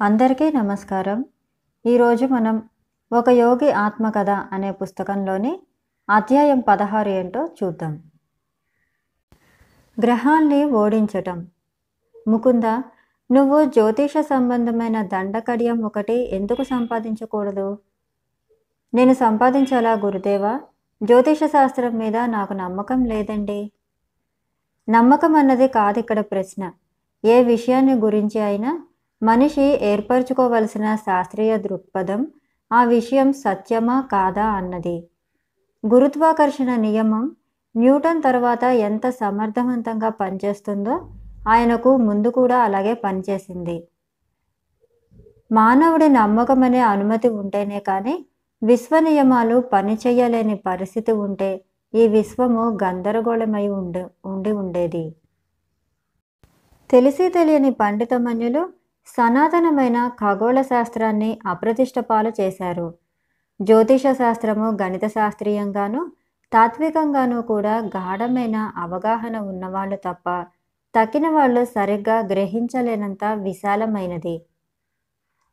అందరికీ నమస్కారం. ఈరోజు మనం ఒక యోగి ఆత్మకథ అనే పుస్తకంలోని అధ్యాయం పదహారు ఏంటో చూద్దాం. గ్రహాల్ని ఓడించటం. ముకుంద నువ్వు జ్యోతిష సంబంధమైన దండకడియం ఒకటి ఎందుకు సంపాదించకూడదు? నేను సంపాదించాలా గురుదేవా జ్యోతిష శాస్త్రం మీద నాకు నమ్మకం లేదండి. నమ్మకం అన్నది కాదు ఇక్కడ ప్రశ్న. ఏ విషయాన్ని గురించి అయినా మనిషి ఏర్పరచుకోవలసిన శాస్త్రీయ దృక్పథం ఆ విషయం సత్యమా కాదా అన్నది. గురుత్వాకర్షణ నియమం న్యూటన్ తర్వాత ఎంత సమర్థవంతంగా పనిచేస్తుందో ఆయనకు ముందు కూడా అలాగే పనిచేసింది. మానవుడి నమ్మకం అనే అనుమతి ఉంటేనే కానీ విశ్వ నియమాలు పనిచేయలేని పరిస్థితి ఉంటే ఈ విశ్వము గందరగోళమై ఉండి ఉండి ఉండేది. తెలిసి తెలియని పండితమన్యులు సనాతనమైన ఖగోళ శాస్త్రాన్ని అప్రతిష్టపాలు చేశారు. జ్యోతిష శాస్త్రము గణిత శాస్త్రీయంగాను తాత్వికంగాను కూడా గాఢమైన అవగాహన ఉన్నవాళ్ళు తప్ప తక్కిన వాళ్ళు సరిగ్గా గ్రహించలేనంత విశాలమైనది.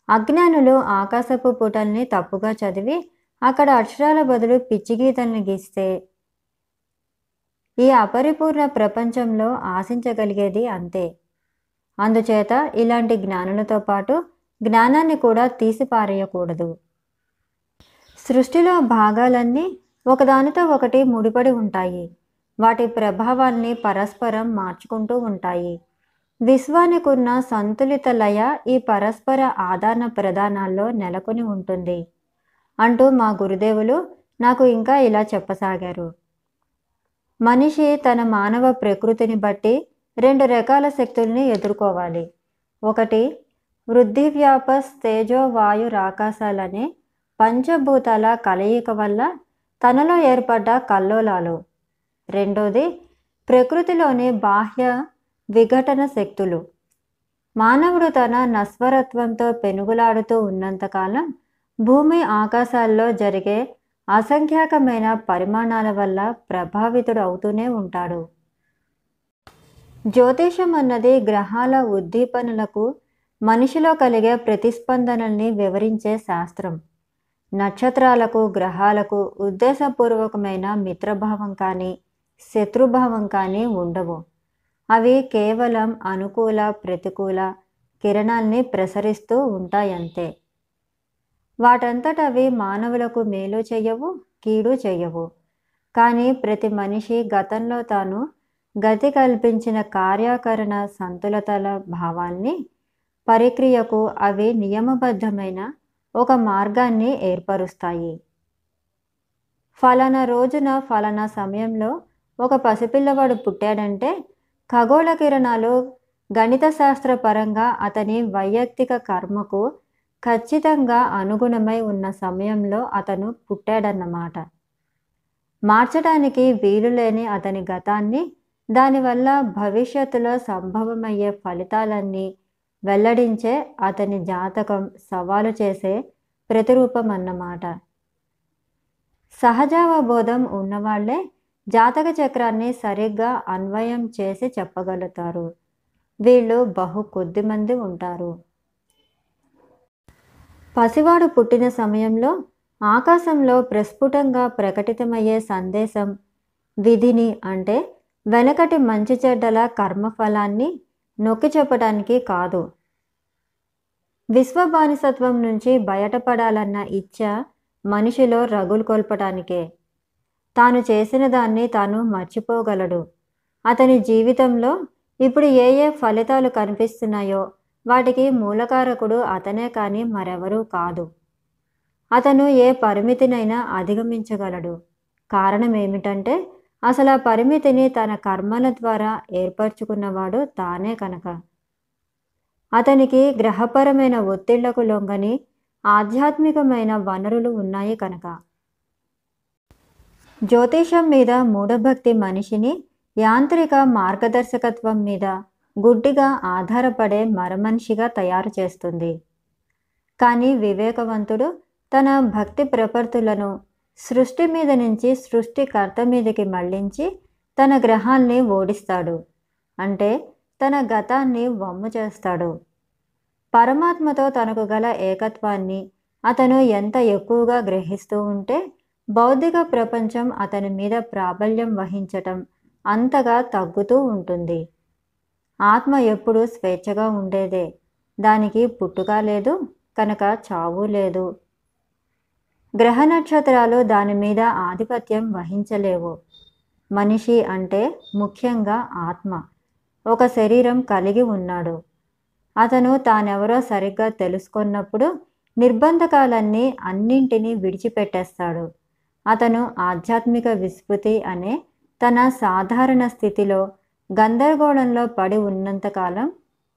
అజ్ఞానులు ఆకాశపు పుటల్ని తప్పుగా చదివి అక్కడ అక్షరాల బదులు పిచ్చి గీతల్ని గీస్తే ఈ అపరిపూర్ణ ప్రపంచంలో ఆశించగలిగేది అంతే. అందుచేత ఇలాంటి జ్ఞానులతో పాటు జ్ఞానాన్ని కూడా తీసిపారేయకూడదు. సృష్టిలో భాగాలన్నీ ఒకదానితో ఒకటి ముడిపడి ఉంటాయి. వాటి ప్రభావాల్ని పరస్పరం మార్చుకుంటూ ఉంటాయి. విశ్వానికి ఉన్న సంతులిత లయ ఈ పరస్పర ఆదాన ప్రదానాల్లో నెలకొని ఉంటుంది. అంటూ మా గురుదేవులు నాకు ఇంకా ఇలా చెప్పసాగారు. మనిషి తన మానవ ప్రకృతిని బట్టి రెండు రకాల శక్తుల్ని ఎదుర్కోవాలి. ఒకటి వృద్ధి వ్యాపస్ తేజో వాయు రాకాశాలనే పంచభూతాల కలయిక వల్ల తనలో ఏర్పడ్డ కల్లోలాలు. రెండోది ప్రకృతిలోని బాహ్య విఘటన శక్తులు. మానవుడు తన నస్వరత్వంతో పెనుగులాడుతూ ఉన్నంతకాలం భూమి ఆకాశాల్లో జరిగే అసంఖ్యాకమైన పరిమాణాల వల్ల ప్రభావితుడు అవుతూనే ఉంటాడు. జ్యోతిషం అన్నది గ్రహాల ఉద్దీపనలకు మనిషిలో కలిగే ప్రతిస్పందనల్ని వివరించే శాస్త్రం. నక్షత్రాలకు గ్రహాలకు ఉద్దేశపూర్వకమైన మిత్రభావం కానీ శత్రుభావం కానీ ఉండవు. అవి కేవలం అనుకూల ప్రతికూల కిరణాల్ని ప్రసరిస్తూ ఉంటాయంతే వాటంతట అవి మానవులకు మేలు చెయ్యవు కీడు చెయ్యవు కానీ ప్రతి మనిషి గతంలో తాను గతి కల్పించిన కార్యాకరణ సంతులతల భావాల్ని పరిక్రియకు అవి నియమబద్ధమైన ఒక మార్గాన్ని ఏర్పరుస్తాయి. ఫలానా రోజున ఫలానా సమయంలో ఒక పసిపిల్లవాడు పుట్టాడంటే ఖగోళ కిరణాలు గణిత శాస్త్ర పరంగా అతని వైయక్తిక కర్మకు ఖచ్చితంగా అనుగుణమై ఉన్న సమయంలో అతను పుట్టాడన్నమాట. మార్చడానికి వీలులేని అతని గతాన్ని దానివల్ల భవిష్యత్తులో సంభవమయ్యే ఫలితాలన్నీ వెల్లడించే అతని జాతకం సవాలు చేసే ప్రతిరూపం అన్నమాట. సహజావబోధం ఉన్నవాళ్ళే జాతక చక్రాన్ని సరిగ్గా అన్వయం చేసి చెప్పగలుగుతారు. వీళ్ళు బహు కొద్ది మంది ఉంటారు. పసివాడు పుట్టిన సమయంలో ఆకాశంలో ప్రస్ఫుటంగా ప్రకటితమయ్యే సందేశం విధిని అంటే వెనకటి మంచి చెడ్డల కర్మఫలాన్ని నొక్కి చెప్పడానికి కాదు. విశ్వ బానిసత్వం నుంచి బయటపడాలన్న ఇచ్చ మనిషిలో రగులు కొల్పటానికే. తాను చేసిన దాన్ని తాను మర్చిపోగలడు. అతని జీవితంలో ఇప్పుడు ఏ ఏ ఫలితాలు కనిపిస్తున్నాయో వాటికి మూలకారకుడు అతనే కానీ మరెవరూ కాదు. అతను ఏ పరిమితినైనా అధిగమించగలడు. కారణం ఏమిటంటే అసలు ఆ పరిమితిని తన కర్మల ద్వారా ఏర్పరచుకున్నవాడు తానే కనుక. అతనికి గ్రహపరమైన ఒత్తిళ్ళకు లొంగని ఆధ్యాత్మికమైన వనరులు ఉన్నాయి కనుక. జ్యోతిషం మీద మూఢభక్తి మనిషిని యాంత్రిక మార్గదర్శకత్వం మీద గుడ్డిగా ఆధారపడే మరమనిషిగా తయారు చేస్తుంది. కానీ వివేకవంతుడు తన భక్తి ప్రపర్తులను సృష్టి మీద నుంచి సృష్టికర్త మీదకి మళ్ళించి తన గ్రహాల్ని ఓడిస్తాడు. అంటే తన గతాన్ని వమ్ము చేస్తాడు. పరమాత్మతో తనకు గల ఏకత్వాన్ని అతను ఎంత ఎక్కువగా గ్రహిస్తూ ఉంటే భౌతిక ప్రపంచం అతని మీద ప్రాబల్యం వహించటం అంతగా తగ్గుతూ ఉంటుంది. ఆత్మ ఎప్పుడూ స్వేచ్ఛగా ఉండేదే. దానికి పుట్టుక లేదు కనుక చావు లేదు. గ్రహ నక్షత్రాలు దాని మీద ఆధిపత్యం వహించలేవు. మనిషి అంటే ముఖ్యంగా ఆత్మ. ఒక శరీరం కలిగి ఉన్నాడు. అతను తానెవరో సరిగ్గా తెలుసుకున్నప్పుడు నిర్బంధకాలన్నీ అన్నింటినీ విడిచిపెట్టేస్తాడు. అతను ఆధ్యాత్మిక విస్మృతి అనే తన సాధారణ స్థితిలో గందరగోళంలో పడి ఉన్నంతకాలం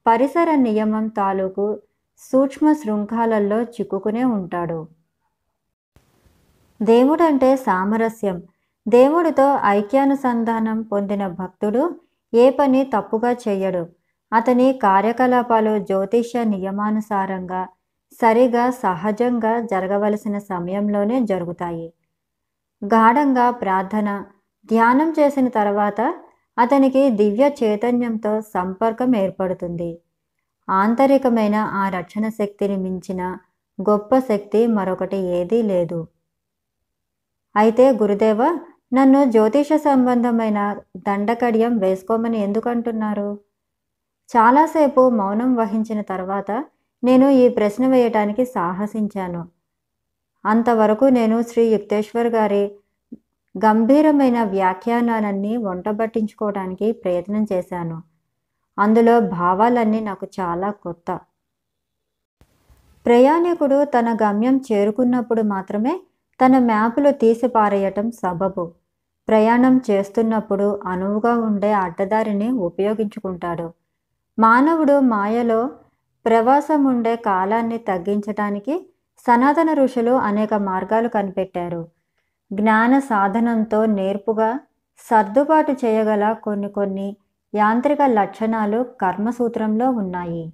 పరిసర నియమం తాలూకు సూక్ష్మ శృంఖాలల్లో చిక్కుకునే ఉంటాడు. దేవుడంటే సామరస్యం. దేవుడితో ఐక్యానుసంధానం పొందిన భక్తుడు ఏ పని తప్పుగా చెయ్యడు అతని కార్యకలాపాలు జ్యోతిష్య నియమానుసారంగా సరిగా సహజంగా జరగవలసిన సమయంలోనే జరుగుతాయి. గాఢంగా ప్రార్థన ధ్యానం చేసిన తర్వాత అతనికి దివ్య చైతన్యంతో సంపర్కం ఏర్పడుతుంది. ఆంతరికమైన ఆ రక్షణ శక్తిని మించిన గొప్ప శక్తి మరొకటి ఏదీ లేదు. అయితే గురుదేవ నన్ను జ్యోతిష సంబంధమైన దండకడియం వేసుకోమని ఎందుకంటున్నారు? చాలాసేపు మౌనం వహించిన తర్వాత నేను ఈ ప్రశ్న వేయటానికి సాహసించాను. అంతవరకు నేను శ్రీ యుక్తేశ్వర్ గారి గంభీరమైన వ్యాఖ్యానాలన్నీ వంటబట్టించుకోవడానికి ప్రయత్నం చేశాను. అందులో భావాలన్నీ నాకు చాలా కొత్త. ప్రయాణికుడు తన గమ్యం చేరుకున్నప్పుడు మాత్రమే తన మ్యాపులు తీసిపారేయటం సబబు. ప్రయాణం చేస్తున్నప్పుడు అనువుగా ఉండే అడ్డదారిని ఉపయోగించుకుంటాడు. మానవుడు మాయలో ప్రవాసం ఉండే కాలాన్ని తగ్గించటానికి సనాతన ఋషులు అనేక మార్గాలు కనిపెట్టారు. జ్ఞాన సాధనంతో నేర్పుగా సర్దుబాటు చేయగల కొన్ని కొన్ని యాంత్రిక లక్షణాలు కర్మసూత్రంలో ఉన్నాయి.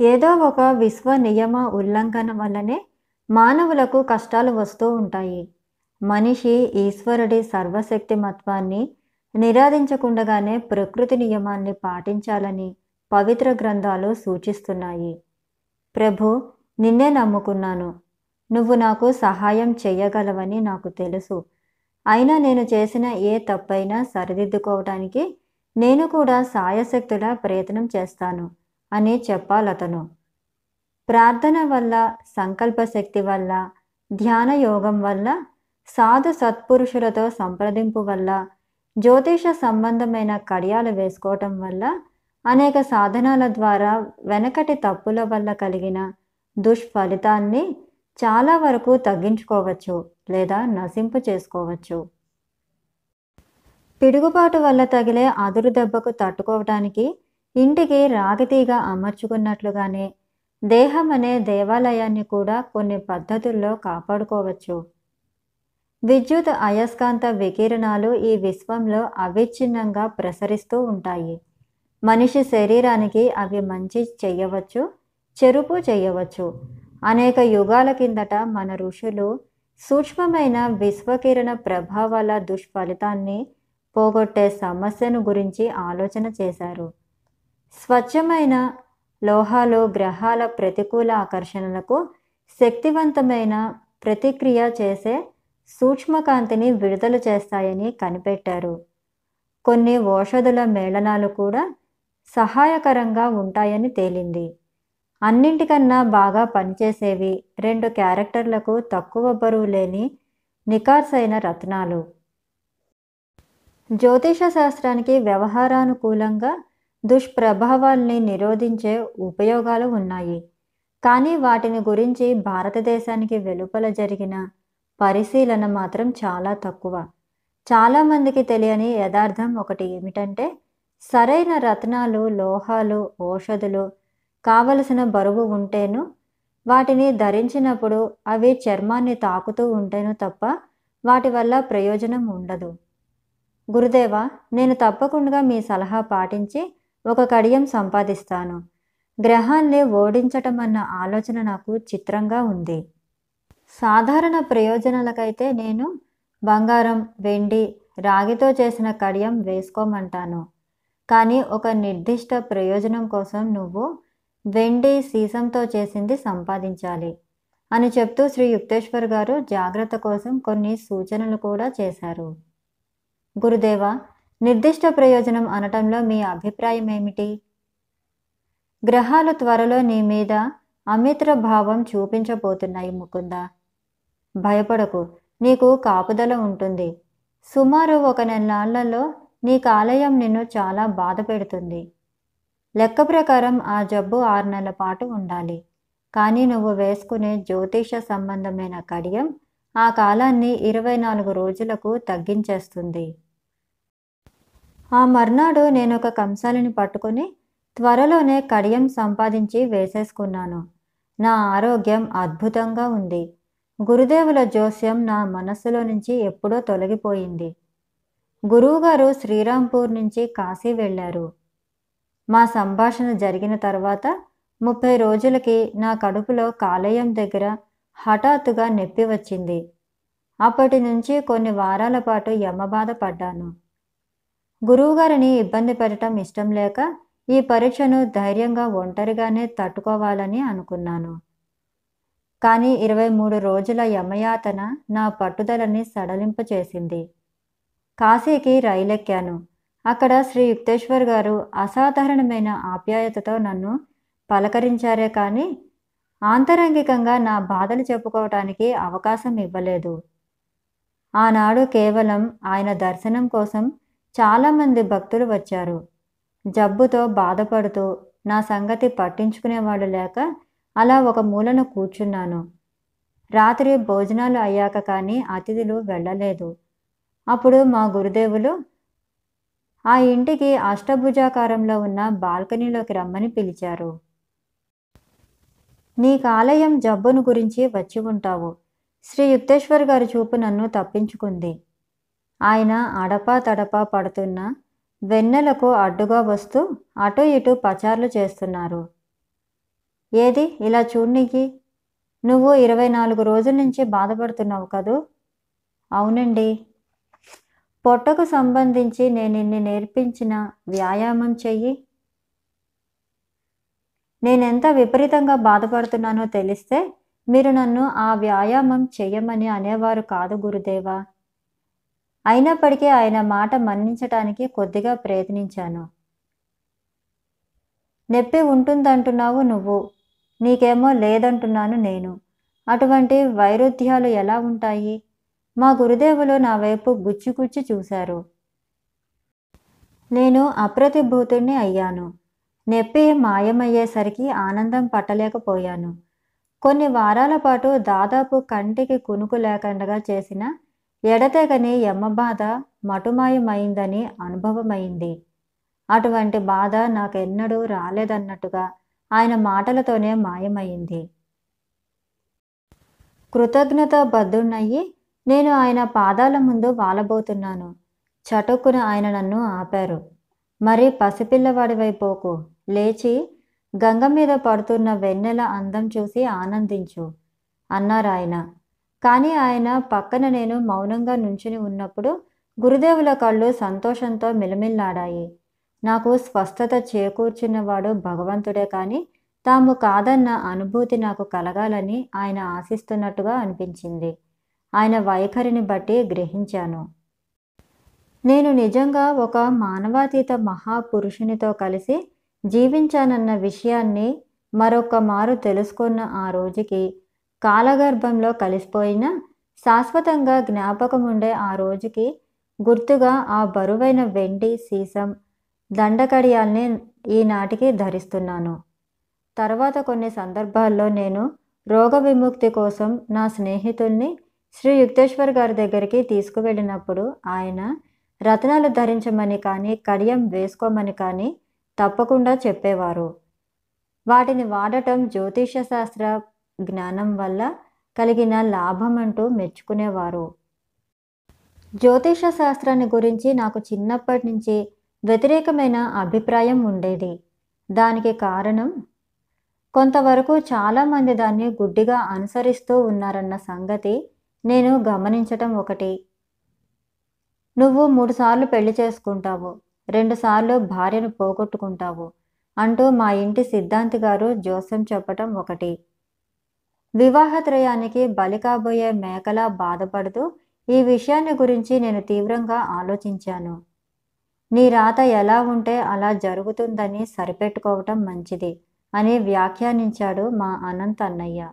ఏదో ఒక విశ్వ నియమ ఉల్లంఘన వల్లనే మానవులకు కష్టాలు వస్తూ ఉంటాయి. మనిషి ఈశ్వరుడి సర్వశక్తిమత్వాన్ని నిరాధించకుండగానే ప్రకృతి నియమాన్ని పాటించాలని పవిత్ర గ్రంథాలు సూచిస్తున్నాయి. ప్రభు నిన్నే నమ్ముకున్నాను. నువ్వు నాకు సహాయం చేయగలవని నాకు తెలుసు. అయినా నేను చేసిన ఏ తప్పైనా సరిదిద్దుకోవటానికి నేను కూడా సాయశక్తుల ప్రయత్నం చేస్తాను అని చెప్పాలతను. ప్రార్థన వల్ల సంకల్ప శక్తి వల్ల ధ్యాన యోగం వల్ల సాధు సత్పురుషులతో సంప్రదింపు వల్ల జ్యోతిష సంబంధమైన కడియాలు వేసుకోవటం వల్ల అనేక సాధనాల ద్వారా వెనకటి తప్పుల వల్ల కలిగిన దుష్ఫలితాన్ని చాలా వరకు తగ్గించుకోవచ్చు లేదా నశింపు చేసుకోవచ్చు. పిడుగుబాటు వల్ల తగిలే అదురు దెబ్బకు తట్టుకోవటానికి ఇంటికి రాగితీగా అమర్చుకున్నట్లుగానే దేహం అనే దేవాలయాన్ని కూడా కొన్ని పద్ధతుల్లో కాపాడుకోవచ్చు. విద్యుత్ అయస్కాంత వికిరణాలు ఈ విశ్వంలో అవిచ్ఛిన్నంగా ప్రసరిస్తూ ఉంటాయి. మనిషి శరీరానికి అవి మంచి చెయ్యవచ్చు చెరుపు చేయవచ్చు. అనేక యుగాల కిందట మన ఋషులు సూక్ష్మమైన విశ్వకిరణ ప్రభావాల దుష్ఫలితాన్ని పోగొట్టే సమస్యను గురించి ఆలోచన చేశారు. స్వచ్ఛమైన లోహాలు గ్రహాల ప్రతికూల ఆకర్షణలకు శక్తివంతమైన ప్రతిక్రియ చేసే సూక్ష్మకాంతిని విడుదల చేస్తాయని కనిపెట్టారు. కొన్ని ఓషధుల మేళనాలు కూడా సహాయకరంగా ఉంటాయని తేలింది. అన్నింటికన్నా బాగా పనిచేసేవి రెండు క్యారెక్టర్లకు తక్కువ బరువు లేని నికార్సైన రత్నాలు. జ్యోతిష శాస్త్రానికి వ్యవహారానుకూలంగా దుష్ప్రభావాల్ని నిరోధించే ఉపయోగాలు ఉన్నాయి. కానీ వాటిని గురించి భారతదేశానికి వెలుపల జరిగిన పరిశీలన మాత్రం చాలా తక్కువ. చాలామందికి తెలియని యథార్థం ఒకటి ఏమిటంటే సరైన రత్నాలు లోహాలు ఔషధులు కావలసిన బరువు ఉంటేను వాటిని ధరించినప్పుడు అవి చర్మాన్ని తాకుతూ ఉంటేను తప్ప వాటి వల్ల ప్రయోజనం ఉండదు. గురుదేవ నేను తప్పకుండా మీ సలహా పాటించి ఒక కడియం సంపాదిస్తాను. గ్రహాన్ని ఓడించటం అన్న ఆలోచన నాకు చిత్రంగా ఉంది. సాధారణ ప్రయోజనాలకైతే నేను బంగారం వెండి రాగితో చేసిన కడియం వేసుకోమంటాను. కానీ ఒక నిర్దిష్ట ప్రయోజనం కోసం నువ్వు వెండి సీసంతో చేసింది సంపాదించాలి అని చెప్తూ శ్రీ యుక్తేశ్వర్ గారు జాగ్రత్త కోసం కొన్ని సూచనలు కూడా చేశారు. గురుదేవ నిర్దిష్ట ప్రయోజనం అనటంలో మీ అభిప్రాయం ఏమిటి? గ్రహాలు త్వరలో నీ మీద అమిత్ర భావం చూపించబోతున్నాయి ముకుంద. భయపడకు నీకు కాపుదల ఉంటుంది. సుమారు ఒక నెలల్లో నీ కాలయం నిన్ను చాలా బాధ పెడుతుంది. లెక్క ప్రకారం ఆ జబ్బు ఆరు నెలల పాటు ఉండాలి. కానీ నువ్వు వేసుకునే జ్యోతిష సంబంధమైన కడియం ఆ కాలాన్ని ఇరవై నాలుగు రోజులకు తగ్గించేస్తుంది. ఆ మర్నాడు నేను ఒక కంసాలిని పట్టుకుని త్వరలోనే కడియం సంపాదించి వేసేసుకున్నాను. నా ఆరోగ్యం అద్భుతంగా ఉంది. గురుదేవుల జోస్యం నా మనస్సులో నుంచి ఎప్పుడో తొలగిపోయింది. గురువుగారు శ్రీరాంపూర్ నుంచి కాశీ వెళ్ళారు. మా సంభాషణ జరిగిన తర్వాత ముప్పై రోజులకి నా కడుపులో కాలేయం దగ్గర హఠాత్తుగా నొప్పి వచ్చింది. అప్పటి నుంచి కొన్ని వారాల పాటు యమబాధ పడ్డాను గురువుగారిని ఇబ్బంది పెట్టడం ఇష్టం లేక ఈ పరీక్షను ధైర్యంగా ఒంటరిగానే తట్టుకోవాలని అనుకున్నాను. కానీ ఇరవై మూడు రోజుల యమయాతన నా పట్టుదలని సడలింపు చేసింది. కాశీకి రైలెక్కాను. అక్కడ శ్రీ యుక్తేశ్వర్ గారు అసాధారణమైన ఆప్యాయతతో నన్ను పలకరించారే కానీ ఆంతరంగికంగా నా బాధలు చెప్పుకోవటానికి అవకాశం ఇవ్వలేదు. ఆనాడు కేవలం ఆయన దర్శనం కోసం చాలామంది భక్తులు వచ్చారు. జబ్బుతో బాధపడుతూ నా సంగతి పట్టించుకునేవాడు లేక అలా ఒక మూలను కూర్చున్నాను. రాత్రి భోజనాలు అయ్యాక కానీ అతిథులు వెళ్ళలేదు. అప్పుడు మా గురుదేవులు ఆ ఇంటికి అష్టభుజాకారంలో ఉన్న బాల్కనీలోకి రమ్మని పిలిచారు. నీ కాలయం జబ్బును గురించి వచ్చి ఉంటావు. శ్రీ యుక్తేశ్వర్ గారి చూపు నన్ను తప్పించుకుంది. ఆయన అడపా తడపా పడుతున్న వెన్నెలకు అడ్డుగా వస్తూ అటు ఇటు పచార్లు చేస్తున్నారు. ఏది? ఇలా చూడ్నికి నువ్వు ఇరవై నాలుగు రోజుల నుంచి బాధపడుతున్నావు కదూ? అవునండి. పొట్టకు సంబంధించి నేను నేర్పించిన వ్యాయామం చెయ్యి. నేనెంత విపరీతంగా బాధపడుతున్నానో తెలిస్తే మీరు నన్ను ఆ వ్యాయామం చెయ్యమని అనేవారు కాదు గురుదేవా. అయినప్పటికీ ఆయన మాట మన్నించటానికి కొద్దిగా ప్రయత్నించాను. నొప్పి ఉంటుందంటున్నావు నువ్వు. నీకేమో లేదంటున్నాను నేను. అటువంటి వైరుధ్యాలు ఎలా ఉంటాయి మా గురుదేవులు నా వైపు గుచ్చిగుచ్చి చూశారు. నేను అప్రతిభూతుణ్ణి అయ్యాను. నొప్పి మాయమయ్యేసరికి ఆనందం పట్టలేకపోయాను. కొన్ని వారాల పాటు దాదాపు కంటికి కునుకు లేకుండా చేసిన ఎడతెగని యమ్మబాధ మటుమాయమైందని అనుభవమైంది. అటువంటి బాధ నాకెన్నడూ రాలేదన్నట్టుగా ఆయన మాటలతోనే మాయమైంది. కృతజ్ఞత బద్దున్నయ్యి నేను ఆయన పాదాల ముందు వాలబోతున్నాను. చటుక్కున ఆయన నన్ను ఆపారు. మరి పసిపిల్లవాడివైపోకు లేచి గంగ మీద పడుతున్న వెన్నెల అందం చూసి ఆనందించు అన్నారు ఆయన కానీ ఆయన పక్కన నేను మౌనంగా నుంచుని ఉన్నప్పుడు గురుదేవుల కళ్ళు సంతోషంతో మిలమిల్లాడాయి. నాకు స్వస్థత చేకూర్చున్నవాడు భగవంతుడే కానీ తాము కాదన్న అనుభూతి నాకు కలగాలని ఆయన ఆశిస్తున్నట్టుగా అనిపించింది. ఆయన వైఖరిని బట్టి గ్రహించాను. నేను నిజంగా ఒక మానవాతీత మహాపురుషునితో కలిసి జీవించానన్న విషయాన్ని మరొక మారు తెలుసుకున్న ఆ రోజుకి కాలగర్భంలో కలిసిపోయిన శాశ్వతంగా జ్ఞాపకం ఉండే ఆ రోజుకి గుర్తుగా ఆ బరువైన వెండి సీసం దండకడియాల్ని ఈనాటికి ధరిస్తున్నాను. తర్వాత కొన్ని సందర్భాల్లో నేను రోగ విముక్తి కోసం నా స్నేహితుల్ని శ్రీ యుక్తేశ్వర్ గారి దగ్గరికి తీసుకువెళ్ళినప్పుడు ఆయన రత్నాలు ధరించమని కానీ కడియం వేసుకోమని కానీ తప్పకుండా చెప్పేవారు. వాటిని వాడటం జ్యోతిష శాస్త్ర జ్ఞానం వల్ల కలిగిన లాభం అంటూ మెచ్చుకునేవారు. జ్యోతిష శాస్త్రాన్ని గురించి నాకు చిన్నప్పటి నుంచి వ్యతిరేకమైన అభిప్రాయం ఉండేది. దానికి కారణం కొంతవరకు చాలామంది దాన్ని గుడ్డిగా అనుసరిస్తూ ఉన్నారన్న సంగతి నేను గమనించటం ఒకటి. నువ్వు మూడుసార్లు పెళ్ళి చేసుకుంటావు రెండుసార్లు భార్యను పోగొట్టుకుంటావు అంటూ మా ఇంటి సిద్ధాంతి గారు జోస్యం చెప్పటం ఒకటి. వివాహత్రయానికి బలి కాబోయే మేకలా బాధపడుతూ ఈ విషయాన్ని గురించి నేను తీవ్రంగా ఆలోచించాను. నీ రాత ఎలా ఉంటే అలా జరుగుతుందని సరిపెట్టుకోవటం మంచిది అని వ్యాఖ్యానించాడు మా అనంత్ అన్నయ్య.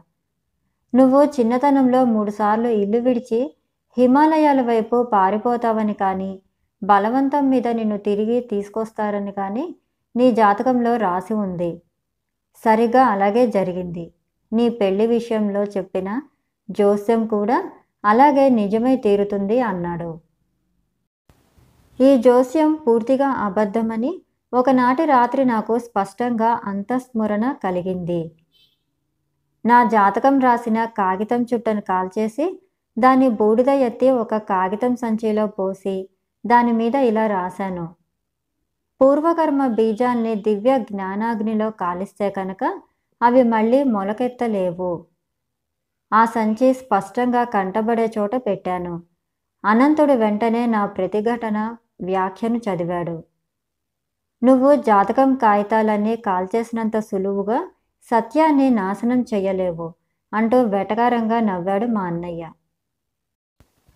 నువ్వు చిన్నతనంలో మూడుసార్లు ఇల్లు విడిచి హిమాలయాల వైపు పారిపోతావని కానీ బలవంతం మీద నిన్ను తిరిగి తీసుకొస్తారని కానీ నీ జాతకంలో రాసి ఉంది. సరిగ్గా అలాగే జరిగింది. నీ పెళ్ళి విషయంలో చెప్పిన జోస్యం కూడా అలాగే నిజమై తీరుతుంది అన్నాడు. ఈ జోస్యం పూర్తిగా అబద్ధమని ఒకనాటి రాత్రి నాకు స్పష్టంగా అంతఃస్మరణ కలిగింది. నా జాతకం రాసిన కాగితం చుట్టను కాల్చేసి దాన్ని బూడిద ఎత్తి ఒక కాగితం సంచిలో పోసి దాని మీద ఇలా రాశాను. పూర్వకర్మ బీజాల్ని దివ్య జ్ఞానాగ్నిలో కాలిస్తే కనుక అవి మళ్ళీ మొలకెత్తలేవు. ఆ సంచి స్పష్టంగా కంటబడే చోట పెట్టాను. అనంతుడు వెంటనే నా ప్రతిఘటన వ్యాఖ్యను చదివాడు. నువ్వు జాతకం కాగితాలన్నీ కాల్చేసినంత సులువుగా సత్యాన్ని నాశనం చెయ్యలేవు అంటూ వెటకారంగా నవ్వాడు మా అన్నయ్య.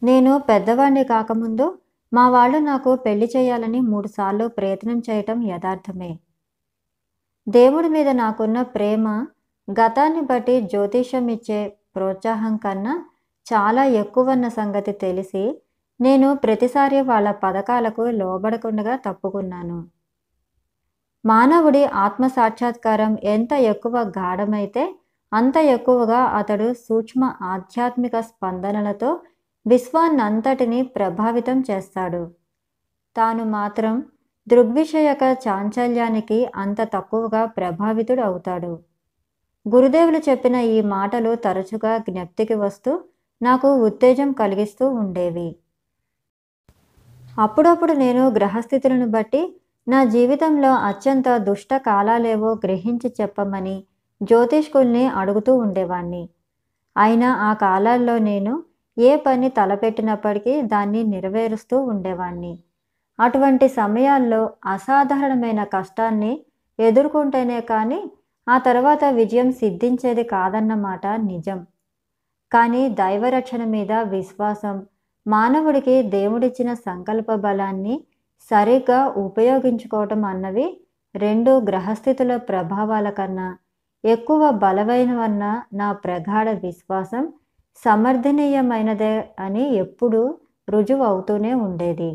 నేను పెద్దవాణ్ణి కాకముందు మా వాళ్ళు నాకు పెళ్ళి చేయాలని మూడుసార్లు ప్రయత్నం చేయటం యథార్థమే. దేవుడి మీద నాకున్న ప్రేమ గతాన్ని బట్టి జ్యోతిషం ఇచ్చే ప్రోత్సాహం కన్నా చాలా ఎక్కువన్న సంగతి తెలిసి నేను ప్రతిసారి వాళ్ళ పథకాలకు లోబడకుండా తప్పుకున్నాను. మానవుడి ఆత్మ సాక్షాత్కారం ఎంత ఎక్కువ గాఢమైతే అంత ఎక్కువగా అతడు సూక్ష్మ ఆధ్యాత్మిక స్పందనలతో విశ్వాన్నంతటిని ప్రభావితం చేస్తాడు. తాను మాత్రం దృగ్విషయక చాంచల్యానికి అంత తక్కువగా ప్రభావితుడు అవుతాడు. గురుదేవులు చెప్పిన ఈ మాటలు తరచుగా జ్ఞప్తికి వస్తూ నాకు ఉత్తేజం కలిగిస్తూ ఉండేవి. అప్పుడప్పుడు నేను గ్రహస్థితులను బట్టి నా జీవితంలో అత్యంత దుష్ట కాలాలేవో గ్రహించి చెప్పమని జ్యోతిష్కుల్ని అడుగుతూ ఉండేవాణ్ణి. అయినా ఆ కాలాల్లో నేను ఏ పని తలపెట్టినప్పటికీ దాన్ని నెరవేరుస్తూ ఉండేవాణ్ణి. అటువంటి సమయాల్లో అసాధారణమైన కష్టాన్ని ఎదుర్కొంటేనే కానీ ఆ తర్వాత విజయం సిద్ధించేది కాదన్నమాట నిజం. కానీ దైవరక్షణ మీద విశ్వాసం మానవుడికి దేవుడిచ్చిన సంకల్ప బలాన్ని సరిగ్గా ఉపయోగించుకోవటం అన్నవి రెండు గ్రహస్థితుల ప్రభావాల కన్నా ఎక్కువ బలమైనవన్న నా ప్రగాఢ విశ్వాసం సమర్థనీయమైనదే అని ఎప్పుడూ రుజువు అవుతూనే ఉండేది.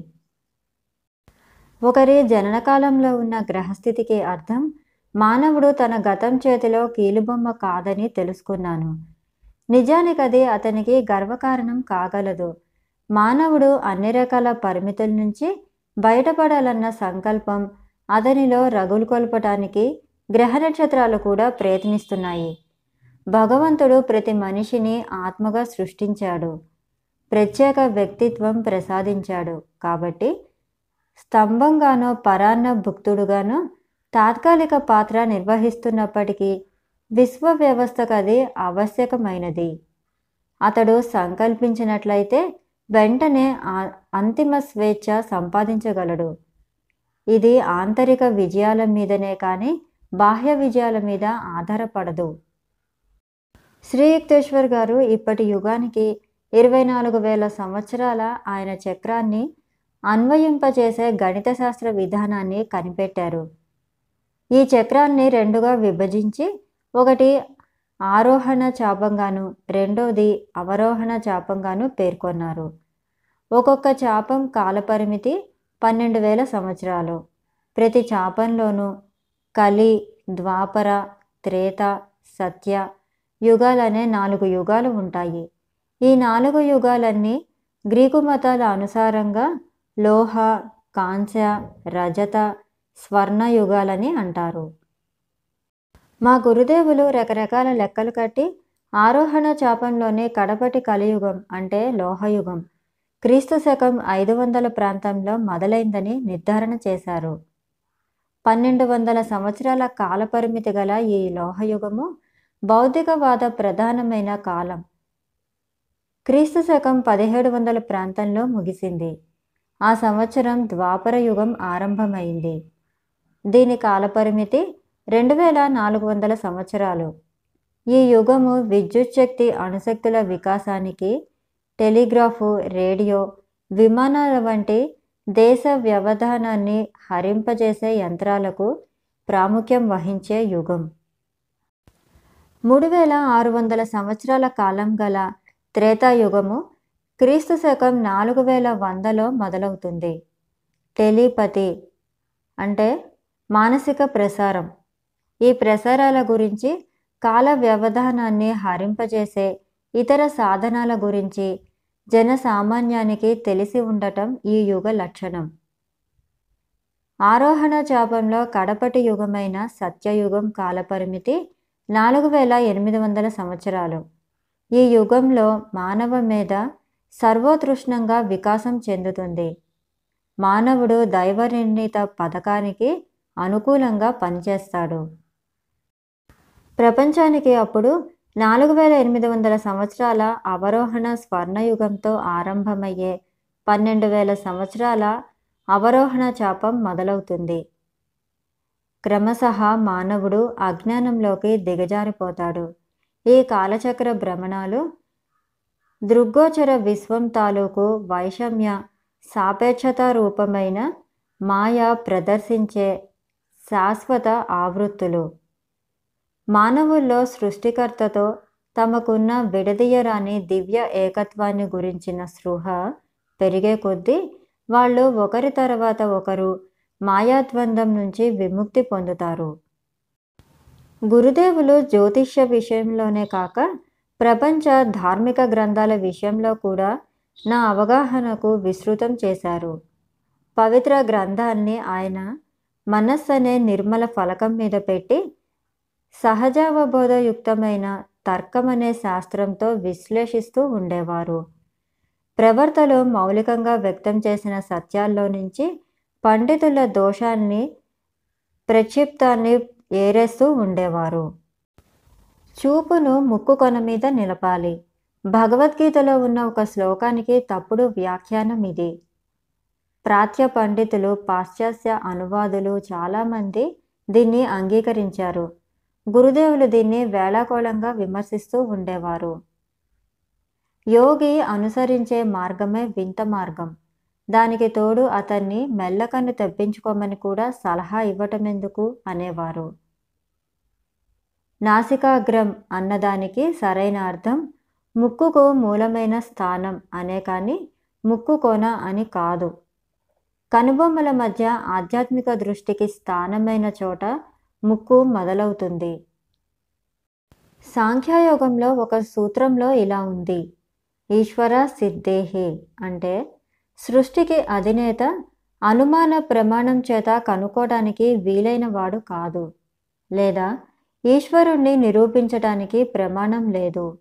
ఒకరి జననకాలంలో ఉన్న గ్రహస్థితికి అర్థం మానవుడు తన గతం చేతిలో కీలుబొమ్మ కాదని తెలుసుకున్నాను. నిజానికి అది అతనికి గర్వకారణం కాగలదు. మానవుడు అన్ని రకాల పరిమితుల నుంచి బయటపడాలన్న సంకల్పం అతనిలో రగులు కొల్పటానికి గ్రహ నక్షత్రాలు కూడా ప్రయత్నిస్తున్నాయి. భగవంతుడు ప్రతి మనిషిని ఆత్మగా సృష్టించాడు. ప్రత్యేక వ్యక్తిత్వం ప్రసాదించాడు కాబట్టి స్తంభంగానో పరాన్న భుక్తుడుగానో తాత్కాలిక పాత్ర నిర్వహిస్తున్నప్పటికీ విశ్వ వ్యవస్థకు అది ఆవశ్యకమైనది. అతడు సంకల్పించినట్లయితే వెంటనే అంతిమ స్వేచ్ఛ సంపాదించగలడు. ఇది ఆంతరిక విజయాల మీదనే కానీ బాహ్య విజయాల మీద ఆధారపడదు. శ్రీయుక్తేశ్వర్ గారు ఇప్పటి యుగానికి ఇరవై నాలుగు వేల సంవత్సరాల ఆయన చక్రాన్ని అన్వయింపచేసే గణిత శాస్త్ర విధానాన్ని కనిపెట్టారు. ఈ చక్రాన్ని రెండుగా విభజించి ఒకటి ఆరోహణ చాపంగాను రెండవది అవరోహణ చాపంగాను పేర్కొన్నారు. ఒక్కొక్క చాపం కాలపరిమితి పన్నెండు వేల సంవత్సరాలు. ప్రతి చాపంలోనూ కలి ద్వాపర త్రేత సత్య యుగాలనే నాలుగు యుగాలు ఉంటాయి. ఈ నాలుగు యుగాలన్నీ గ్రీకు మతాల అనుసారంగా లోహ కాంస్య రజత స్వర్ణయుగాలని అంటారు. మా గురుదేవులు రకరకాల లెక్కలు కట్టి ఆరోహణ చాపంలోనే కడపటి కలియుగం అంటే లోహయుగం క్రీస్తు శకం ఐదు వందల ప్రాంతంలో మొదలైందని నిర్ధారణ చేశారు. పన్నెండు వందల సంవత్సరాల కాలపరిమితి గల ఈ లోహయుగము భౌతికవాద ప్రధానమైన కాలం. క్రీస్తు శకం పదిహేడు వందల ప్రాంతంలో ముగిసింది. ఆ సంవత్సరం ద్వాపర యుగం ఆరంభమైంది. దీని కాలపరిమితి రెండు వేల నాలుగు వందల సంవత్సరాలు. ఈ యుగము విద్యుత్ శక్తి అణుశక్తుల వికాసానికి టెలిగ్రాఫు రేడియో విమానాల వంటి దేశ వ్యవధానాన్ని హరింపజేసే యంత్రాలకు ప్రాముఖ్యం వహించే యుగం. మూడు వేల ఆరు వందల సంవత్సరాల కాలం గల త్రేతాయుగము క్రీస్తు శకం నాలుగు వేల వందలో మొదలవుతుంది. టెలిపతి అంటే మానసిక ప్రసారం. ఈ ప్రసారాల గురించి కాల వ్యవధానాన్ని హరింపజేసే ఇతర సాధనాల గురించి జనసామాన్యానికి తెలిసి ఉండటం ఈ యుగ లక్షణం. ఆరోహణ చాపంలో కడపటి యుగమైన సత్యయుగం కాలపరిమితి నాలుగు వేల ఎనిమిది వందల సంవత్సరాలు. ఈ యుగంలో మానవ మీద సర్వోతృష్ణంగా వికాసం చెందుతుంది. మానవుడు దైవ నిర్ణీత పథకానికి అనుకూలంగా పనిచేస్తాడు. ప్రపంచానికి అప్పుడు నాలుగు వేల ఎనిమిది వందల సంవత్సరాల అవరోహణ స్వర్ణయుగంతో ఆరంభమయ్యే పన్నెండు వేల సంవత్సరాల అవరోహణ చాపం మొదలవుతుంది. క్రమశః మానవుడు అజ్ఞానంలోకి దిగజారిపోతాడు. ఈ కాలచక్ర భ్రమణాలు దృగ్గోచర విశ్వం తాలూకు వైషమ్య సాపేక్షత రూపమైన మాయ ప్రదర్శించే శాశ్వత ఆవృత్తులు. మానవుల్లో సృష్టికర్తతో తమకున్న విడదీయరాని దివ్య ఏకత్వాన్ని గురించిన స్పృహ పెరిగే కొద్దీ వాళ్ళు ఒకరి తర్వాత ఒకరు మాయాద్వందం నుంచి విముక్తి పొందుతారు. గురుదేవులు జ్యోతిష్య విషయంలోనే కాక ప్రపంచ ధార్మిక గ్రంథాల విషయంలో కూడా నా అవగాహనకు విస్తృతం చేశారు. పవిత్ర గ్రంథాన్ని ఆయన మనస్సు అనే నిర్మల ఫలకం మీద పెట్టి సహజావబోధయుక్తమైన అనే శాస్త్రంతో విశ్లేషిస్తూ ఉండేవారు. ప్రవర్తలు మౌలికంగా వ్యక్తం చేసిన సత్యాల్లో నుంచి పండితుల దోషాన్ని ప్రక్షిప్తాన్ని ఏరేస్తూ ఉండేవారు. చూపును ముక్కు కొన మీద నిలపాలి. భగవద్గీతలో ఉన్న ఒక శ్లోకానికి తప్పుడు వ్యాఖ్యానం ఇది. ప్రాచ్య పండితులు పాశ్చాత్య అనువాదులు చాలామంది దీన్ని అంగీకరించారు. గురుదేవులు దీన్ని వేళాకోళంగా విమర్శిస్తూ ఉండేవారు. యోగి అనుసరించే మార్గమే వింత మార్గం. దానికి తోడు అతన్ని మెల్లకన్ను తెప్పించుకోమని కూడా సలహా ఇవ్వటమెందుకు అనేవారు. నాసికాగ్రం అన్నదానికి సరైన అర్థం. ముక్కుకు మూలమైన స్థానం అనే కానీ ముక్కు కోన అని కాదు. కనుబొమ్మల మధ్య ఆధ్యాత్మిక దృష్టికి స్థానమైన చోట ముక్కు మొదలవుతుంది. సాంఖ్యయోగంలో ఒక సూత్రంలో ఇలా ఉంది. ఈశ్వర సిద్ధేహి అంటే సృష్టికి అధినేత అనుమాన ప్రమాణం చేత కనుక్కోవడానికి వీలైన వాడు కాదు. లేదా ఈశ్వరుణ్ణి నిరూపించటానికి ప్రమాణం లేదు.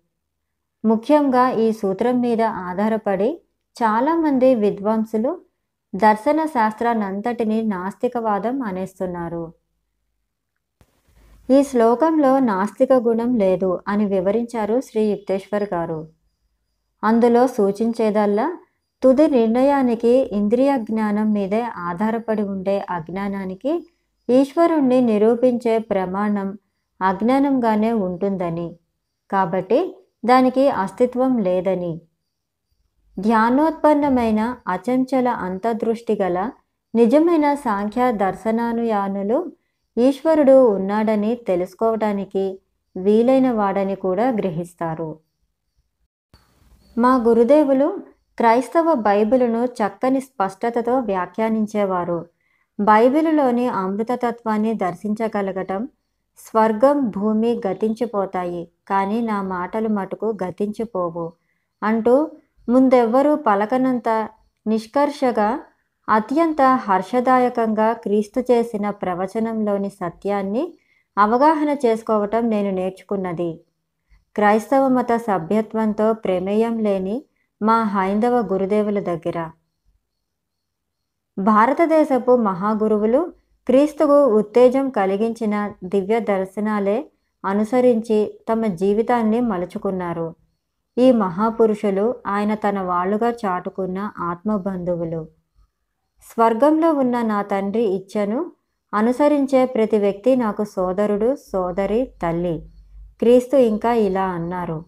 ముఖ్యంగా ఈ సూత్రం మీద ఆధారపడి చాలామంది విద్వాంసులు దర్శన శాస్త్రాన్నంతటిని నాస్తికవాదం అనేస్తున్నారు. ఈ శ్లోకంలో నాస్తిక గుణం లేదు అని వివరించారు శ్రీ యుక్తేశ్వర్ గారు. అందులో సూచించేదల్లా తుది నిర్ణయానికి ఇంద్రియ జ్ఞానం మీదే ఆధారపడి ఉండే అజ్ఞానానికి ఈశ్వరుణ్ణి నిరూపించే ప్రమాణం అజ్ఞానంగానే ఉంటుందని. కాబట్టి దానికి అస్తిత్వం లేదని. ధ్యానోత్పన్నమైన అచంచల అంతర్దృష్టి గల నిజమైన సాంఖ్య దర్శనానుయానులు ఈశ్వరుడు ఉన్నాడని తెలుసుకోవడానికి వీలైన వాడని కూడా గ్రహిస్తారు. మా గురుదేవులు క్రైస్తవ బైబిలును చక్కని స్పష్టతతో వ్యాఖ్యానించేవారు. బైబిలులోని అమృతతత్వాన్ని దర్శించగలగటం స్వర్గం భూమి గతించిపోతాయి కానీ నా మాటలు మటుకు గతించిపోవు అంటూ ముందెవ్వరూ పలకనంత నిష్కర్షగా అత్యంత హర్షదాయకంగా క్రీస్తు చేసిన ప్రవచనంలోని సత్యాన్ని అవగాహన చేసుకోవటం నేను నేర్చుకున్నది. క్రైస్తవ మత సభ్యత్వంతో ప్రమేయం లేని మా హైందవ గురుదేవుల దగ్గర. భారతదేశపు మహాగురువులు క్రీస్తుకు ఉత్తేజం కలిగించిన దివ్య దర్శనాలే అనుసరించి తమ జీవితాన్ని మలుచుకున్నారు. ఈ మహాపురుషులు ఆయన తన వాళ్ళుగా చాటుకున్న ఆత్మబంధువులు. స్వర్గంలో ఉన్న నా తండ్రి ఇచ్చను అనుసరించే ప్రతి వ్యక్తి నాకు సోదరుడు సోదరి తల్లి. క్రీస్తు ఇంకా ఇలా అన్నారు.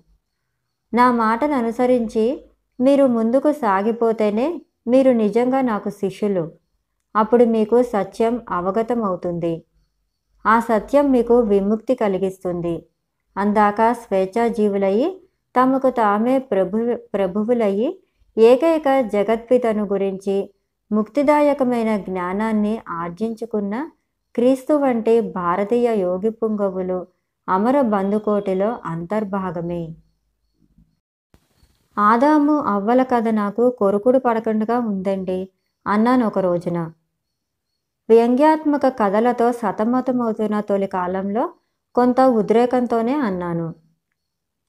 నా మాటను అనుసరించి మీరు ముందుకు సాగిపోతేనే మీరు నిజంగా నాకు శిష్యులు. అప్పుడు మీకు సత్యం అవగతం అవుతుంది ఆ సత్యం మీకు విముక్తి కలిగిస్తుంది. అందాక స్వేచ్ఛాజీవులయ్యి తమకు తామే ప్రభు ప్రభువులయ్యి ఏకైక జగత్పితను గురించి ముక్తిదాయకమైన జ్ఞానాన్ని ఆర్జించుకున్న క్రీస్తు వంటి భారతీయ యోగి పుంగవులు అమర బంధుకోటిలో అంతర్భాగమే. ఆదాము అవ్వల కథ నాకు కొరుకుడు పడకుండా ఉందండి అన్నాను ఒక రోజున. వ్యంగ్యాత్మక కథలతో సతమతమవుతున్న తొలి కాలంలో కొంత ఉద్రేకంతోనే అన్నాను.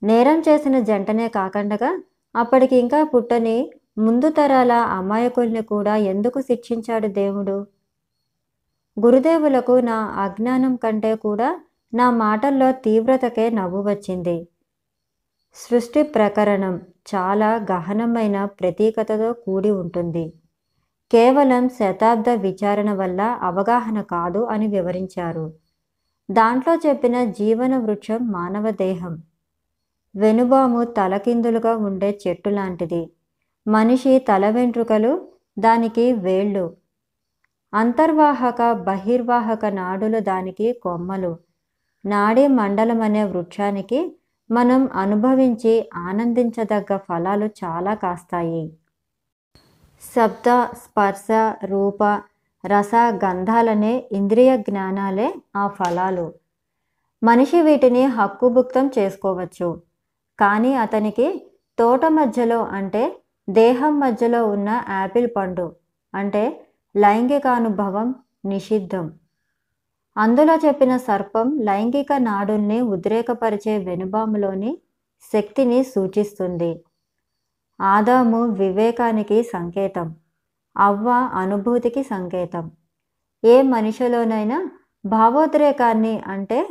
నేరం చేసిన జంటనే కాకుండా అప్పటికి ఇంకా పుట్టని ముందు తరాల అమాయకుల్ని కూడా ఎందుకు శిక్షించాడు దేవుడు? గురుదేవులకు నా అజ్ఞానం కంటే కూడా నా మాటల్లో తీవ్రతకే నవ్వు వచ్చింది. సృష్టి ప్రకరణం చాలా గహనమైన ప్రతీకతతో కూడి ఉంటుంది. కేవలం శతాబ్ద విచారణ వల్ల అవగాహన కాదు అని వివరించారు. దాంట్లో చెప్పిన జీవన వృక్షం మానవ దేహం. వెనుబాము తలకిందులుగా ఉండే చెట్టు లాంటిది. మనిషి తల వెంట్రుకలు దానికి వేళ్ళు. అంతర్వాహక బహిర్వాహక నాడులు దానికి కొమ్మలు. నాడీ మండలం అనే వృక్షానికి మనం అనుభవించి ఆనందించదగ్గ ఫలాలు చాలా కాస్తాయి. శబ్ద స్పర్శ రూప రస గంధాలనే ఇంద్రియ జ్ఞానాలే ఆ ఫలాలు. మనిషి వీటిని హక్కుభుక్తం చేసుకోవచ్చు. కానీ అతనికి తోట మధ్యలో అంటే దేహం మధ్యలో ఉన్న యాపిల్ పండు అంటే లైంగికానుభవం నిషిద్ధం. అందులో చెప్పిన సర్పం లైంగిక నాడుల్ని ఉద్రేకపరిచే వెనుబాములోని శక్తిని సూచిస్తుంది. ఆదాము వివేకానికి సంకేతం అవ్వ అనుభూతికి సంకేతం. ఏ మనిషిలోనైనా భావోద్రేకాన్ని అంటే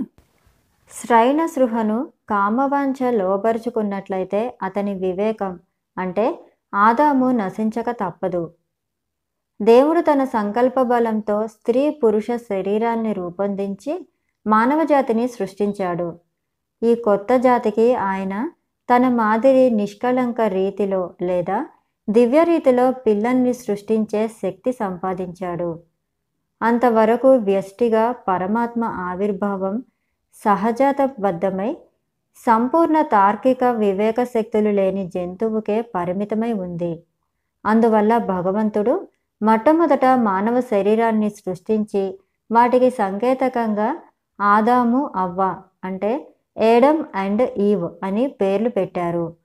శ్రైణ సృహను కామవాంఛ లోబరుచుకున్నట్లయితే అతని వివేకం అంటే ఆదాము నశించక తప్పదు. దేవుడు తన సంకల్ప బలంతో స్త్రీ పురుష శరీరాన్ని రూపొందించి మానవజాతిని సృష్టించాడు. ఈ కొత్త జాతికి ఆయన తన మాదిరి నిష్కళంక రీతిలో లేదా దివ్య రీతిలో పిల్లల్ని సృష్టించే శక్తి సంపాదించాడు. అంతవరకు వ్యష్టిగా పరమాత్మ ఆవిర్భావం సహజాతబద్ధమై సంపూర్ణ తార్కిక వివేక శక్తులు లేని జంతువుకే పరిమితమై ఉంది. అందువల్ల భగవంతుడు మొట్టమొదట మానవ శరీరాన్ని సృష్టించి వాటికి సంకేతకంగా ఆదాము అవ్వ అంటే ఏడమ్ అండ్ ఈవ్ అని పేర్లు పెట్టారు.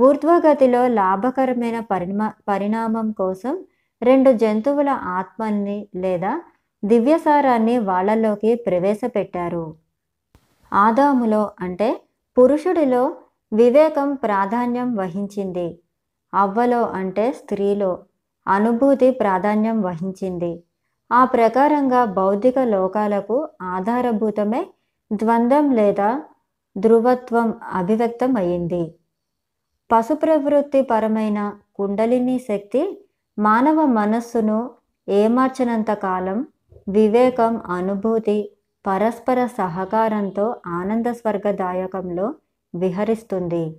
ఊర్ధ్వగతిలో లాభకరమైన పరిణా పరిణామం కోసం రెండు జంతువుల ఆత్మల్ని లేదా దివ్యసారాన్ని వాళ్ళలోకి ప్రవేశపెట్టారు. ఆదాములో అంటే పురుషుడిలో వివేకం ప్రాధాన్యం వహించింది. అవ్వలో అంటే స్త్రీలో అనుభూతి ప్రాధాన్యం వహించింది. ఆ ప్రకారంగా భౌతిక లోకాలకు ఆధారభూతమే ద్వంద్వం లేదా ధృవత్వం అభివ్యక్తం అయింది పశు ప్రవృత్తి పరమైన కుండలిని శక్తి మానవ మనస్సును ఏమార్చినంత కాలం వివేకం అనుభూతి పరస్పర సహకారంతో ఆనంద స్వర్గదాయకంలో విహరిస్తుంది.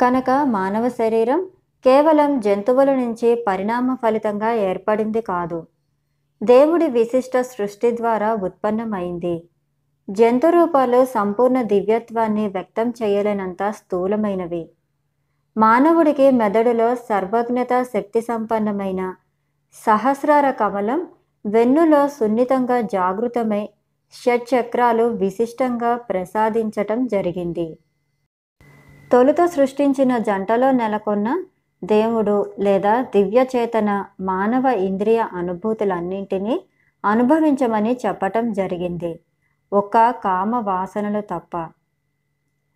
కనుక మానవ శరీరం కేవలం జంతువుల నుంచి పరిణామ ఫలితంగా ఏర్పడింది కాదు. దేవుడి విశిష్ట సృష్టి ద్వారా ఉత్పన్నమైంది. జంతు రూపాలు సంపూర్ణ దివ్యత్వాన్ని వ్యక్తం చేయలేనంత స్థూలమైనవి. మానవుడికి మెదడులో సర్వజ్ఞత శక్తి సంపన్నమైన సహస్రార కమలం వెన్నులో సున్నితంగా జాగృతమై షట్చక్రాలు విశిష్టంగా ప్రసాదించటం జరిగింది. తొలుత సృష్టించిన జంటలో నెలకొన్న దేవుడు లేదా దివ్య చేతన మానవ ఇంద్రియ అనుభూతులన్నింటినీ అనుభవించమని చెప్పటం జరిగింది. ఒక్క కామ వాసనలు తప్ప.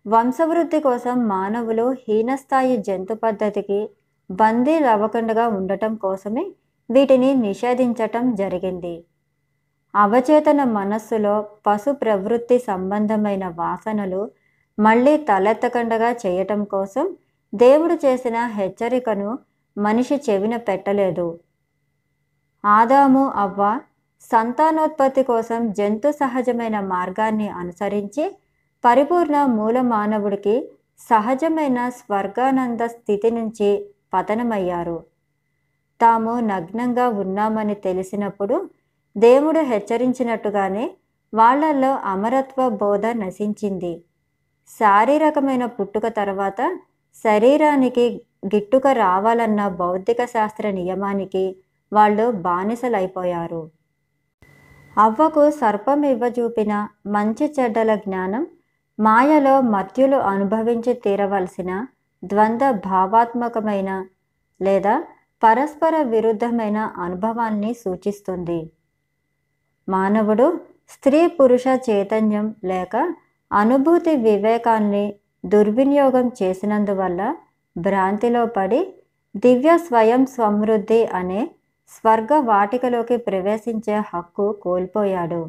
వంశవృద్ధి కోసం మానవులు హీనస్థాయి జంతు పద్ధతికి బందీలు అవ్వకుండా ఉండటం కోసమే వీటిని నిషేధించటం జరిగింది. అవచేతన మనస్సులో పశు ప్రవృత్తి సంబంధమైన వాసనలు మళ్ళీ తలెత్తకుండగా చేయటం కోసం దేవుడు చేసిన హెచ్చరికను మనిషి చెవిన పెట్టలేదు. ఆదాము అవ్వ సంతానోత్పత్తి కోసం జంతు సహజమైన మార్గాన్ని అనుసరించి పరిపూర్ణ మూల మానవుడికి సహజమైన స్వర్గానంద స్థితి నుంచి పతనమయ్యారు. తాము నగ్నంగా ఉన్నామని తెలిసినప్పుడు దేవుడు హెచ్చరించినట్టుగానే వాళ్ళల్లో అమరత్వ బోధ నశించింది. శారీరకమైన పుట్టుక తర్వాత శరీరానికి గిట్టుక రావాలన్న భౌతిక శాస్త్ర నియమానికి వాళ్ళు బానిసలైపోయారు. అవ్వకు సర్పం ఇవ్వజూపిన మంచి చెడ్డల జ్ఞానం మాయలో మత్యులు అనుభవించి తీరవలసిన ద్వంద్వ భావాత్మకమైన లేదా పరస్పర విరుద్ధమైన అనుభవాన్ని సూచిస్తుంది. మానవుడు స్త్రీ పురుష చైతన్యం లేక అనుభూతి వివేకాన్ని దుర్వినియోగం చేసినందువల్ల భ్రాంతిలో పడి దివ్య స్వయం సమృద్ధి అనే స్వర్గ వాటికలోకి ప్రవేశించే హక్కు కోల్పోయాడు.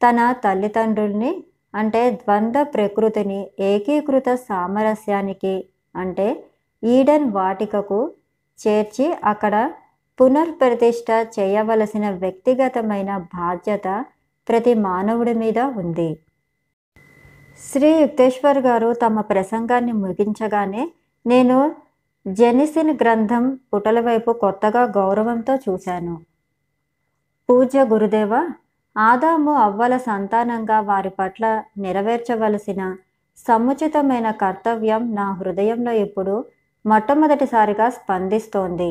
తన తల్లిదండ్రుల్ని అంటే ద్వంద్వ ప్రకృతిని ఏకీకృత సామరస్యానికి అంటే ఈడెన్ వాటికకు చేర్చి అక్కడ పునర్ప్రతిష్ట చేయవలసిన వ్యక్తిగతమైన బాధ్యత ప్రతి మానవుడి మీద ఉంది. శ్రీ యుక్తేశ్వర్ గారు తమ ప్రసంగాన్ని ముగించగానే నేను జెనిసిన్ గ్రంథం పుటల వైపు కొత్తగా గౌరవంతో చూశాను. పూజ్య గురుదేవ ఆదాము అవ్వల సంతానంగా వారి పట్ల నెరవేర్చవలసిన సముచితమైన కర్తవ్యం నా హృదయంలో ఇప్పుడు మొట్టమొదటిసారిగా స్పందిస్తోంది.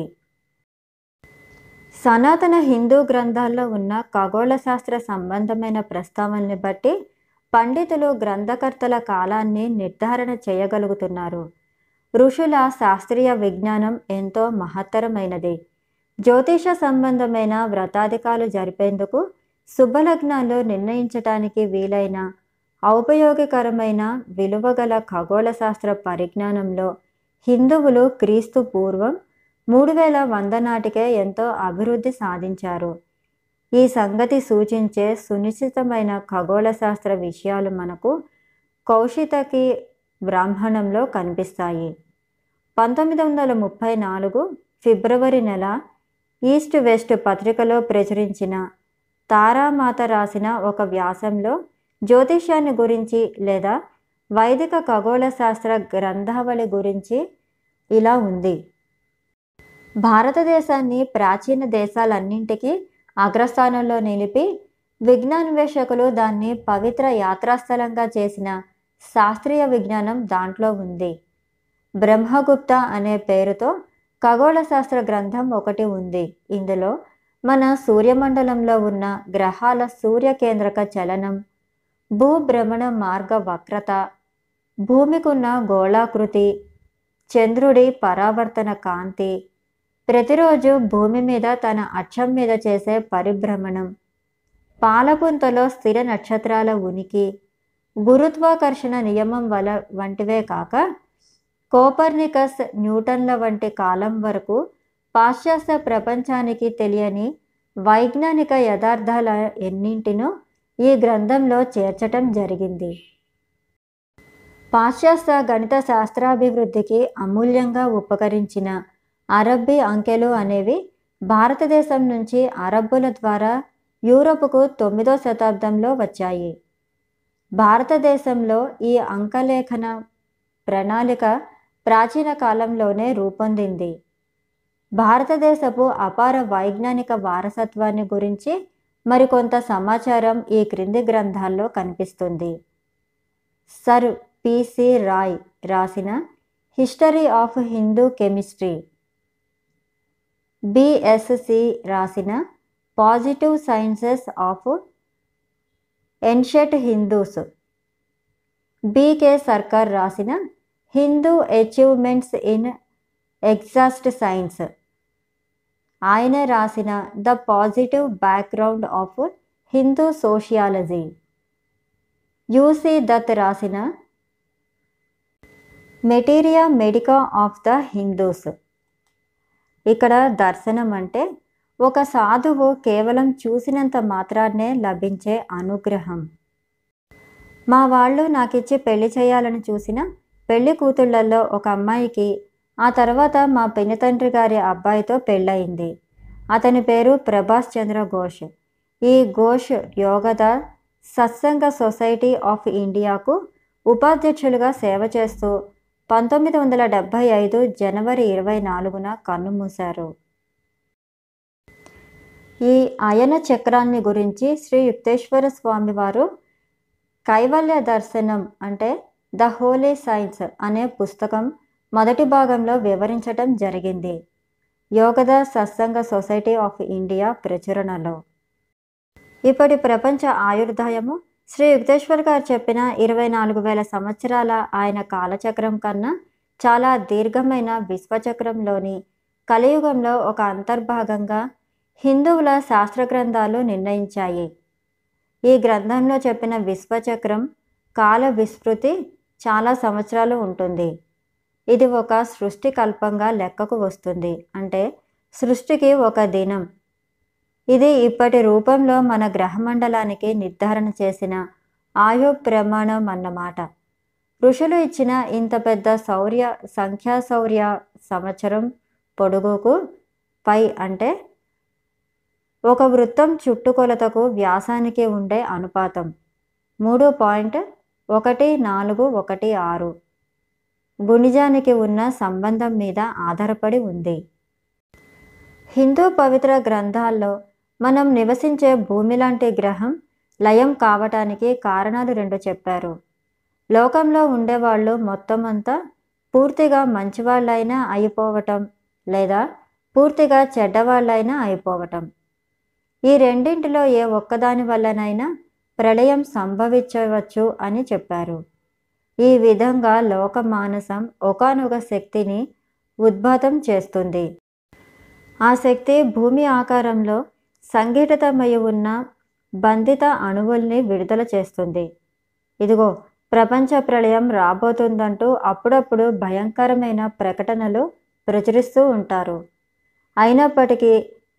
సనాతన హిందూ గ్రంథాల్లో ఉన్న ఖగోళ శాస్త్ర సంబంధమైన ప్రస్తావనని బట్టి పండితులు గ్రంథకర్తల కాలాన్ని నిర్ధారణ చేయగలుగుతున్నారు. ఋషుల శాస్త్రీయ విజ్ఞానం ఎంతో మహత్తరమైనది. జ్యోతిష సంబంధమైన వ్రతాధికాలు జరిపేందుకు శుభలగ్నాలు నిర్ణయించటానికి వీలైన ఔపయోగికరమైన విలువగల ఖగోళ శాస్త్ర పరిజ్ఞానంలో హిందువులు క్రీస్తు పూర్వం మూడు వేల వంద నాటికే ఎంతో అభివృద్ధి సాధించారు. ఈ సంగతి సూచించే సునిశ్చితమైన ఖగోళ శాస్త్ర విషయాలు మనకు కౌశితకి బ్రాహ్మణంలో కనిపిస్తాయి. పంతొమ్మిది వందల ముప్పై నాలుగు ఫిబ్రవరి నెల ఈస్ట్ వెస్ట్ పత్రికలో ప్రచురించిన తారామాత రాసిన ఒక వ్యాసంలో జ్యోతిష్యాన్ని గురించి లేదా వైదిక ఖగోళ శాస్త్ర గ్రంథావళి గురించి ఇలా ఉంది. భారతదేశాన్ని ప్రాచీన దేశాలన్నింటికీ అగ్రస్థానంలో నిలిపి విజ్ఞాన్వేషకులు దాన్ని పవిత్ర యాత్రాస్థలంగా చేసిన శాస్త్రీయ విజ్ఞానం దాంట్లో ఉంది. బ్రహ్మగుప్త అనే పేరుతో ఖగోళ శాస్త్ర గ్రంథం ఒకటి ఉంది. ఇందులో మన సూర్యమండలంలో ఉన్న గ్రహాల సూర్యకేంద్రక చలనం భూభ్రమణ మార్గ వక్రత భూమికున్న గోళాకృతి చంద్రుడి పరావర్తన కాంతి ప్రతిరోజు భూమి మీద తన అక్షం మీద చేసే పరిభ్రమణం పాలపుంతలో స్థిర నక్షత్రాల ఉనికి గురుత్వాకర్షణ నియమం వల వంటివే కాక కోపర్నికస్ న్యూటన్ల వంటి కాలం వరకు పాశ్చాత్య ప్రపంచానికి తెలియని వైజ్ఞానిక యథార్థాల ఎన్నింటినో ఈ గ్రంథంలో చేర్చటం జరిగింది. పాశ్చాత్య గణిత శాస్త్రాభివృద్ధికి అమూల్యంగా ఉపకరించిన అరబ్బీ అంకెలు అనేవి భారతదేశం నుంచి అరబ్బుల ద్వారా యూరప్కు తొమ్మిదో శతాబ్దంలో వచ్చాయి. భారతదేశంలో ఈ అంకలేఖన ప్రణాళిక ప్రాచీన కాలంలోనే రూపొందింది. భారతదేశపు అపార వైజ్ఞానిక వారసత్వాన్ని గురించి మరికొంత సమాచారం ఈ క్రింది గ్రంథాల్లో కనిపిస్తుంది. సర్ పిసి రాయ్ రాసిన history of Hindu chemistry. BSc రాసిన positive sciences of ancient Hindus. BK Sarkar రాసిన Hindu achievements in exact science. ఆయన రాసిన the positive background of Hindu sociology. UC Dutt రాసిన materia medica of the Hindus. ఇక్కడ దర్శనం అంటే ఒక సాధువు కేవలం చూసినంత మాత్రాన్నే లభించే అనుగ్రహం. మా వాళ్ళు నాకిచ్చి పెళ్ళి చేయాలని చూసిన పెళ్ళి కూతుళ్ళలో ఒక అమ్మాయికి ఆ తర్వాత మా పినతండ్రి గారి అబ్బాయితో పెళ్ళయింది. అతని పేరు ప్రభాస్ చంద్ర ఘోష్. ఈ ఘోష్ యోగద సత్సంగ సొసైటీ ఆఫ్ ఇండియాకు ఉపాధ్యక్షులుగా సేవ చేస్తూ పంతొమ్మిది వందల డెబ్భై ఐదు జనవరి ఇరవై నాలుగున కన్నుమూశారు. ఈ అయన చక్రాన్ని గురించి శ్రీ యుక్తేశ్వర స్వామి వారు కైవల్య దర్శనం అంటే ద హోలీ సైన్స్ అనే పుస్తకం మొదటి భాగంలో వివరించటం జరిగింది. యోగద సత్సంగ సొసైటీ ఆఫ్ ఇండియా ప్రచురణలో. ఇప్పటి ప్రపంచ ఆయుర్దాయము శ్రీ యుక్తేశ్వర్ గారు చెప్పిన ఇరవై నాలుగు వేల సంవత్సరాల ఆయన కాలచక్రం కన్నా చాలా దీర్ఘమైన విశ్వచక్రంలోని కలియుగంలో ఒక అంతర్భాగంగా హిందువుల శాస్త్ర గ్రంథాలు నిర్ణయించాయి. ఈ గ్రంథంలో చెప్పిన విశ్వచక్రం కాల విస్మృతి చాలా సంవత్సరాలు ఉంటుంది. ఇది ఒక సృష్టి కల్పంగా లెక్కకు వస్తుంది. అంటే సృష్టికి ఒక దినం. ఇది ఇప్పటి రూపంలో మన గ్రహమండలానికి నిర్ధారణ చేసిన ఆయు ప్రమాణం అన్నమాట. ఋషులు ఇచ్చిన ఇంత పెద్ద శౌర్య సంఖ్యా శౌర్య సంవత్సరం పొడుగుకు పై అంటే ఒక వృత్తం చుట్టుకొలతకు వ్యాసానికి ఉండే అనుపాతం. మూడు పాయింట్ ఒకటి నాలుగు ఒకటి ఆరు. గుణిజానికి ఉన్న సంబంధం మీద ఆధారపడి ఉంది. హిందూ పవిత్ర గ్రంథాల్లో మనం నివసించే భూమి లాంటి గ్రహం లయం కావటానికి కారణాలు రెండు చెప్పారు. లోకంలో ఉండేవాళ్ళు మొత్తం అంతా పూర్తిగా మంచివాళ్ళైనా అయిపోవటం లేదా పూర్తిగా చెడ్డవాళ్ళైనా అయిపోవటం. ఈ రెండింటిలో ఏ ఒక్కదాని వల్లనైనా ప్రళయం సంభవించవచ్చు అని చెప్పారు. ఈ విధంగా లోక మానసం ఒకనొక శక్తిని ఉద్భాతం చేస్తుంది. ఆ శక్తి భూమి ఆకారంలో సంఘటితమై ఉన్న బంధిత అణువుల్ని విడుదల చేస్తుంది. ఇదిగో ప్రపంచ ప్రళయం రాబోతుందంటూ అప్పుడప్పుడు భయంకరమైన ప్రకటనలు ప్రచురిస్తూ ఉంటారు. అయినప్పటికీ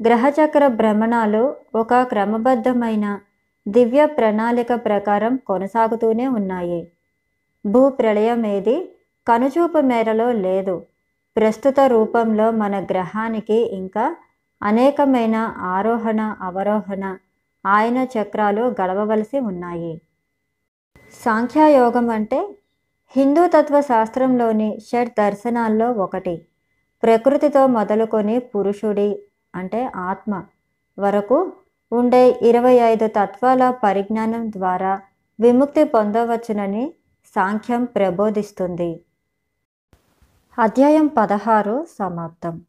గ్రహచక్ర భ్రమణాలు ఒక క్రమబద్ధమైన దివ్య ప్రణాళిక ప్రకారం కొనసాగుతూనే ఉన్నాయి. భూ ప్రళయం ఏది కనుచూపు మేరలో లేదు. ప్రస్తుత రూపంలో మన గ్రహానికి ఇంకా అనేకమైన ఆరోహణ అవరోహణ ఆయన చక్రాలు గడవవలసి ఉన్నాయి. సాంఖ్యయోగం అంటే హిందూ తత్వ శాస్త్రంలోని షడ్ దర్శనాల్లో ఒకటి. ప్రకృతితో మొదలుకొని పురుషుడి అంటే ఆత్మ వరకు ఉండే ఇరవై ఐదు తత్వాల పరిజ్ఞానం ద్వారా విముక్తి పొందవచ్చునని సాంఖ్యం ప్రబోధిస్తుంది. అధ్యాయం పదహారు సమాప్తం.